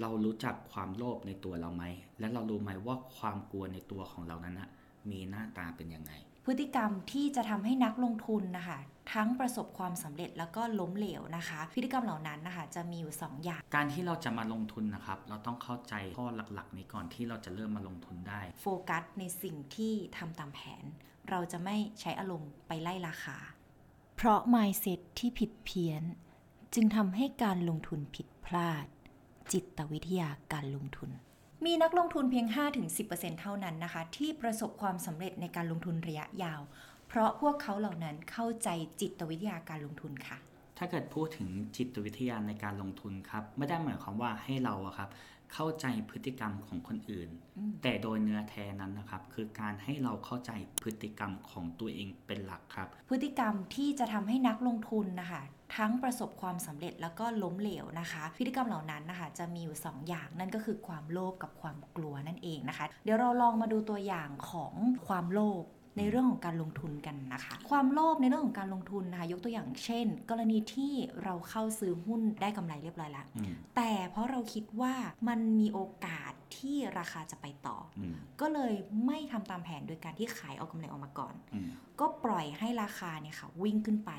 เรารู้จักความโลภในตัวเราไหม และเรารู้ไหมว่าความกลัวในตัวของเรานั้นนะมีหน้าตาเป็นยังไง พฤติกรรมที่จะทำให้นักลงทุนนะคะทั้งประสบความสำเร็จแล้วก็ล้มเหลวนะคะ พฤติกรรมเหล่านั้นนะคะจะมีอยู่ 2 อย่าง การที่เราจะมาลงทุนนะครับ เราต้องเข้าใจข้อหลักๆ นี้ก่อนที่เราจะเริ่มมาลงทุนได้ โฟกัสในสิ่งที่ทำตามแผน เราจะไม่ใช้อารมณ์ไปไล่ราคา เพราะ mindset ที่ผิดเพี้ยน จึงทำให้การลงทุนผิดพลาด จิตวิทยาการลงทุน มีนักลงทุนเพียง 5-10%เท่านั้นนะคะ ที่ประสบความสำเร็จในการลงทุนระยะยาว เพราะพวกเขาเหล่านั้นเข้าใจจิตวิทยาการลงทุนค่ะถ้าเกิดพูดถึงจิตวิทยาในการลงทุนครับไม่ได้หมายความว่าให้เราอะครับ เข้าใจพฤติกรรมของคนอื่น แต่โดยเนื้อแท้นั้นนะครับ คือการให้เราเข้าใจพฤติกรรมของตัวเองเป็นหลักครับ พฤติกรรมที่จะทำให้นักลงทุนนะคะทั้งประสบความสำเร็จแล้วก็ล้มเหลวนะคะ พฤติกรรมเหล่านั้นนะคะจะมีอยู่ 2 อย่างนั่นก็คือความโลภกับความกลัวนั่นเองนะคะ เดี๋ยวเราลองมาดูตัวอย่างของความโลภ ในเรื่องของการลงทุนกันนะคะ ความโลภในเรื่องของการลงทุนนะคะยกตัวอย่างเช่น กรณีที่เราเข้าซื้อหุ้นได้กำไรเรียบร้อยแล้วอืมแต่เพราะเราคิดว่ามันมีโอกาสที่ราคาจะไปต่อออืมก็เลยไม่ทำตามแผนโดยการที่ขายเอากำไรออกมาก่อนอืมก็ปล่อยให้ราคาเนี่ยค่ะวิ่งขึ้นไป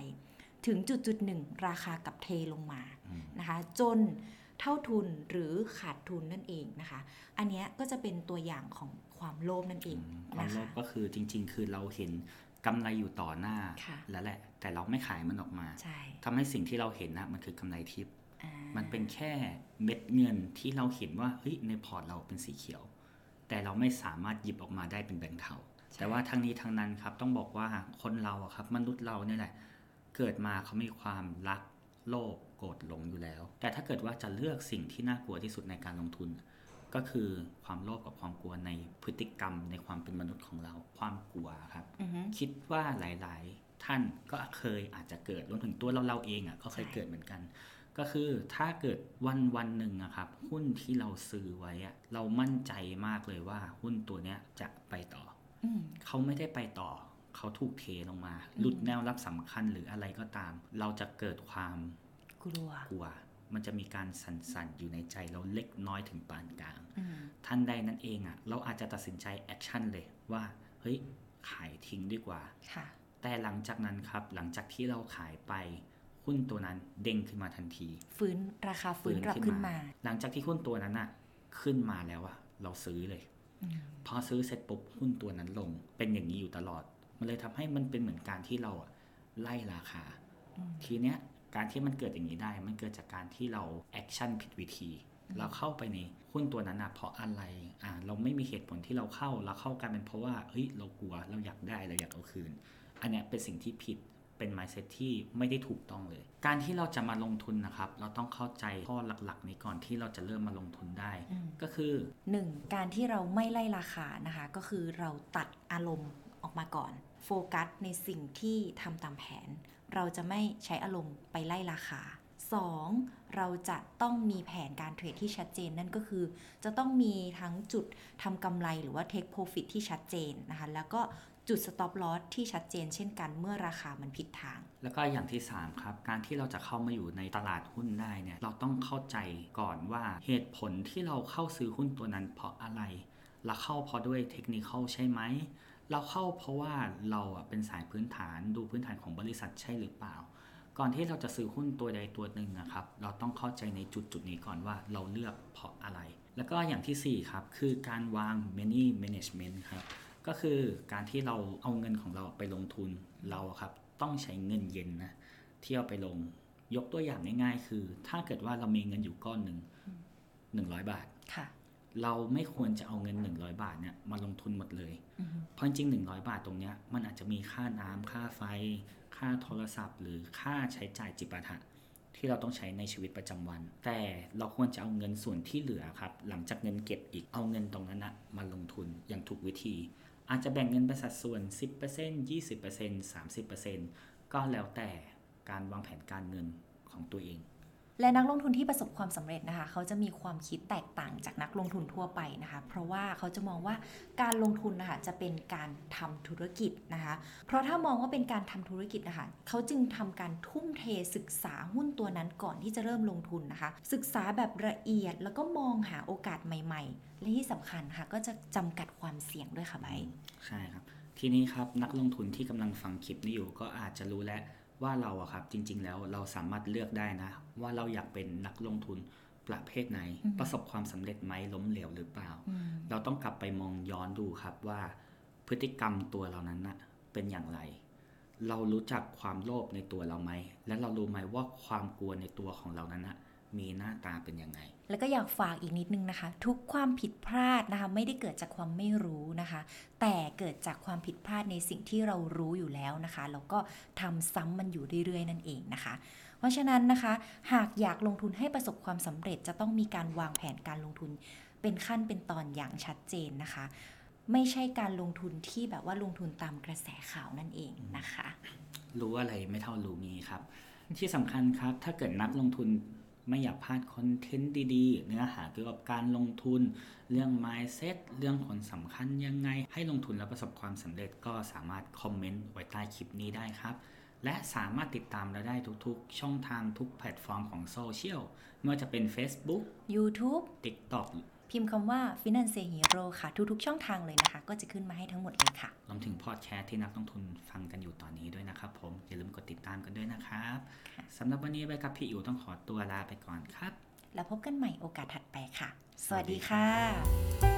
ถึงจุดจุดๆหนึ่งราคากับเทลงมาอืมนะคะ จนเท่าทุนหรือขาดทุนนั่นเองนะคะ อันเนี้ยก็จะเป็นตัวอย่างของ ความโลภนั่นเองความนะโลคะภก็คือจริง ๆ คือเราเห็นกำไรอยู่ต่อหน้าค่ะแล้วแหละ แต่เราไม่ขายมันออกมาใช่ทำให้สิ่งที่เราเห็นนะมันคือกำไรทิพย์อ่ามันเป็นแค่เม็ดเงินที่เราเห็นว่าเฮ้ยในพอร์ตเราเป็นสีเขียว แต่เราไม่สามารถหยิบออกมาได้เป็นแบงค์เทาแต่ว่าทั้งนี้ทั้งนั้นครับต้องบอกว่าคนเราอะครับ มนุษย์เราเนี่ยแหละ เกิดมาเขามีความรักโลภโกรธหลงอยู่แล้ว แต่ถ้าเกิดว่าจะเลือกสิ่งที่น่ากลัวที่สุดในการลงทุน ก็คือความโลภกับความกลัวในพฤติกรรมในความเป็นมนุษย์ของเราความกลัวครับอือฮึคิดว่าหลายๆ ท่านก็เคยอาจจะเกิดรวมถึงตัวเราเราเองอะก็เคยใช่เกิดเหมือนกัน ก็คือถ้าเกิดวันวันหนึ่งอะครับ หุ้นที่เราซื้อไว้อะเรามั่นใจมากเลยว่าหุ้นตัวเนี้ยจะไปต่ออืมเขาไม่ได้ไปต่อเขาถูกเทลงมา หลุดแนวรับสำคัญหรืออะไรก็ตาม เราจะเกิดความกลัวกลัว มันจะมีการสั่นๆ อยู่ในใจเราเล็กน้อยถึงปานกลางอืมทันใดนั้นเองอะเราอาจจะตัดสินใจ action เลยว่า เฮ้ย ขายทิ้งดีกว่าค่ะแต่หลังจากนั้นครับ หลังจากที่เราขายไปหุ้นตัวนั้นเด้งขึ้นมาทันที ฟื้นราคาฟื้นกลับขึ้นมา หลังจากที่หุ้นตัวนั้นอะขึ้นมาแล้วอะเราซื้อเลยอืมพอซื้อเสร็จปุ๊บหุ้นตัวนั้นลง เป็นอย่างนี้อยู่ตลอด มันเลยทำให้มันเป็นเหมือนการที่เราอะไล่ราคา ทีเนี้ย การที่มันเกิดอย่างนี้ได้ มันเกิดจากการที่เรา action ผิดวิธี เราเข้าไปในหุ้นตัวนั้นอะเพราะอะไรอ่าเราไม่มีเหตุผลที่เราเข้าเราเข้ากันเป็นเพราะว่าเฮ้ยเรากลัวเราอยากได้เราอยากเอาคืน อันเนี้ยเป็นสิ่งที่ผิดเป็น mindset ที่ไม่ได้ถูกต้องเลย การที่เราจะมาลงทุนนะครับ เราต้องเข้าใจข้อหลักๆ นี้ก่อนที่เราจะเริ่มมาลงทุนได้อืมก็คือหนึ่งการที่เราไม่ไล่ราคานะคะ ก็คือเราตัดอารมณ์ออก มาก่อน โฟกัสในสิ่งที่ทำตามแผน เราจะไม่ใช้อารมณ์ไปไล่ราคา 2. เราจะต้องมีแผนการเทรดที่ชัดเจนนั่นก็คือ จะต้องมีทั้งจุดทำกำไรหรือว่า take profit ที่ชัดเจนนะคะ แล้วก็จุด stop loss ที่ชัดเจนเช่นกันเมื่อราคามันผิดทาง แล้วก็อย่างที่ 3 ครับ การที่เราจะเข้ามาอยู่ในตลาดหุ้นได้เนี่ยเราต้องเข้าใจก่อนว่าเหตุผลที่เราเข้าซื้อหุ้นตัวนั้นเพราะอะไรเราเข้าเพราะด้วยเทคนิคใช่ไหม เราเข้าเพราะว่าเราเป็นสายพื้นฐานดูพื้นฐานของบริษัทใช่หรือเปล่า ก่อนที่เราจะซื้อหุ้นตัวใดตัวหนึ่งนะครับ เราต้องเข้าใจในจุดจุดนี้ก่อนว่าเราเลือกเพราะอะไร แล้วก็อย่างทีสี่4 ครับ คือการวาง money management ครับก็คือการที่เราเอาเงินของเราไปลงทุนเราครับต้องใช้เงินเย็นนะที่เอาไปลงยกตัวอย่างง่าย ๆ คือ ถ้าเกิดว่าเรามีเงินอยู่ก้อนหนึ่งหนึ่งร้อยบาทค่ะ เราไม่ควรจะเอาเงิน 100 บาทเนี่ยมาลงทุนหมดเลยอือฮึเพราะจริงๆ100 บาทตรงเนี้ยมันอาจจะมีค่าน้ำค่าไฟ ค่าโทรศัพท์ หรือค่าใช้จ่ายจิปาถะที่เราต้องใช้ในชีวิตประจำวัน แต่เราควรจะเอาเงินส่วนที่เหลือครับ หลังจากเงินเก็บอีกเอาเงินตรงนั้นนะมาลงทุนอย่างถูกวิธี อาจจะแบ่งเงินเป็นสัดส่วน 10% 20% 30%ก็แล้วแต่การวางแผนการเงินของตัวเอง และนักลงทุนที่ประสบความสำเร็จนะคะ เขาจะมีความคิดแตกต่างจากนักลงทุนทั่วไปนะคะ เพราะว่าเขาจะมองว่าการลงทุนนะคะจะเป็นการทำธุรกิจนะคะ เพราะถ้ามองว่าเป็นการทำธุรกิจนะคะ เขาจึงทำการทุ่มเทศึกษาหุ้นตัวนั้นก่อนที่จะเริ่มลงทุนนะคะ ศึกษาแบบละเอียดแล้วก็มองหาโอกาสใหม่ ๆ และที่สำคัญค่ะก็จะจำกัดความเสี่ยงด้วยค่ะไบใช่ครับ ทีนี้ครับนักลงทุนที่กำลังฟังคลิปนี้อยู่ก็อาจจะรู้แล้ว ว่าเราอะครับจริง ๆ แล้วเราสามารถเลือกได้นะ ว่าเราอยากเป็นนักลงทุนประเภทไหนอือฮึประสบความสำเร็จไหมล้มเหลวหรือเปล่าอืมเราต้องกลับไปมองย้อนดูครับว่าพฤติกรรมตัวเรานั้นนะเป็นอย่างไร เรารู้จักความโลภในตัวเราไหมและเรารู้ไหมว่าความกลัวในตัวของเรานั้นนะ มีหน้าตาเป็นยังไง แล้วก็อยากฝากอีกนิดนึงนะคะ ทุกความผิดพลาดนะคะ ไม่ได้เกิดจากความไม่รู้นะคะ แต่เกิดจากความผิดพลาดในสิ่งที่เรารู้อยู่แล้วนะคะแล้วก็ทำซ้ำมันอยู่เรื่อยๆ นั่นเองนะคะ เพราะฉะนั้นนะคะ หากอยากลงทุนให้ประสบความสำเร็จจะต้องมีการวางแผนการลงทุน เป็นขั้นเป็นตอนอย่างชัดเจนนะคะ ไม่ใช่การลงทุนที่แบบว่าลงทุนตามกระแสข่าวนั่นเองนะคะ รู้อะไรไม่เท่ารู้งี้ครับ ที่สำคัญครับถ้าเกิดนักลงทุน ไม่อยากพลาด content ดีๆ เนื้อหาเกี่ยวกับการลงทุน เรื่อง mindset เรื่องผลสำคัญยังไง ให้ลงทุนแล้วประสบความสำเร็จก็สามารถ comment ไว้ใต้คลิปนี้ได้ครับ และสามารถติดตามเราได้ทุกๆ ช่องทางทุกแพลตฟอร์มของโซเชียลไม่ว่าจะเป็น Facebook YouTube TikTok พิมพ์คำว่า Finance Hero ค่ะ ทุกๆ ช่องทางเลยนะคะ ก็จะขึ้นมาให้ทั้งหมดเลยค่ะ รวมถึงพอดแคสต์ที่นักลงทุนฟังกันอยู่ตอนนี้ด้วยนะครับผม อย่าลืมกดติดตามกันด้วยนะครับสำหรับวันนี้ไปกับพี่อิ๋วต้องขอตัวลาไปก่อนครับ แล้วพบกันใหม่โอกาสถัดไปค่ะ สวัสดีสวัสดีค่ครัะ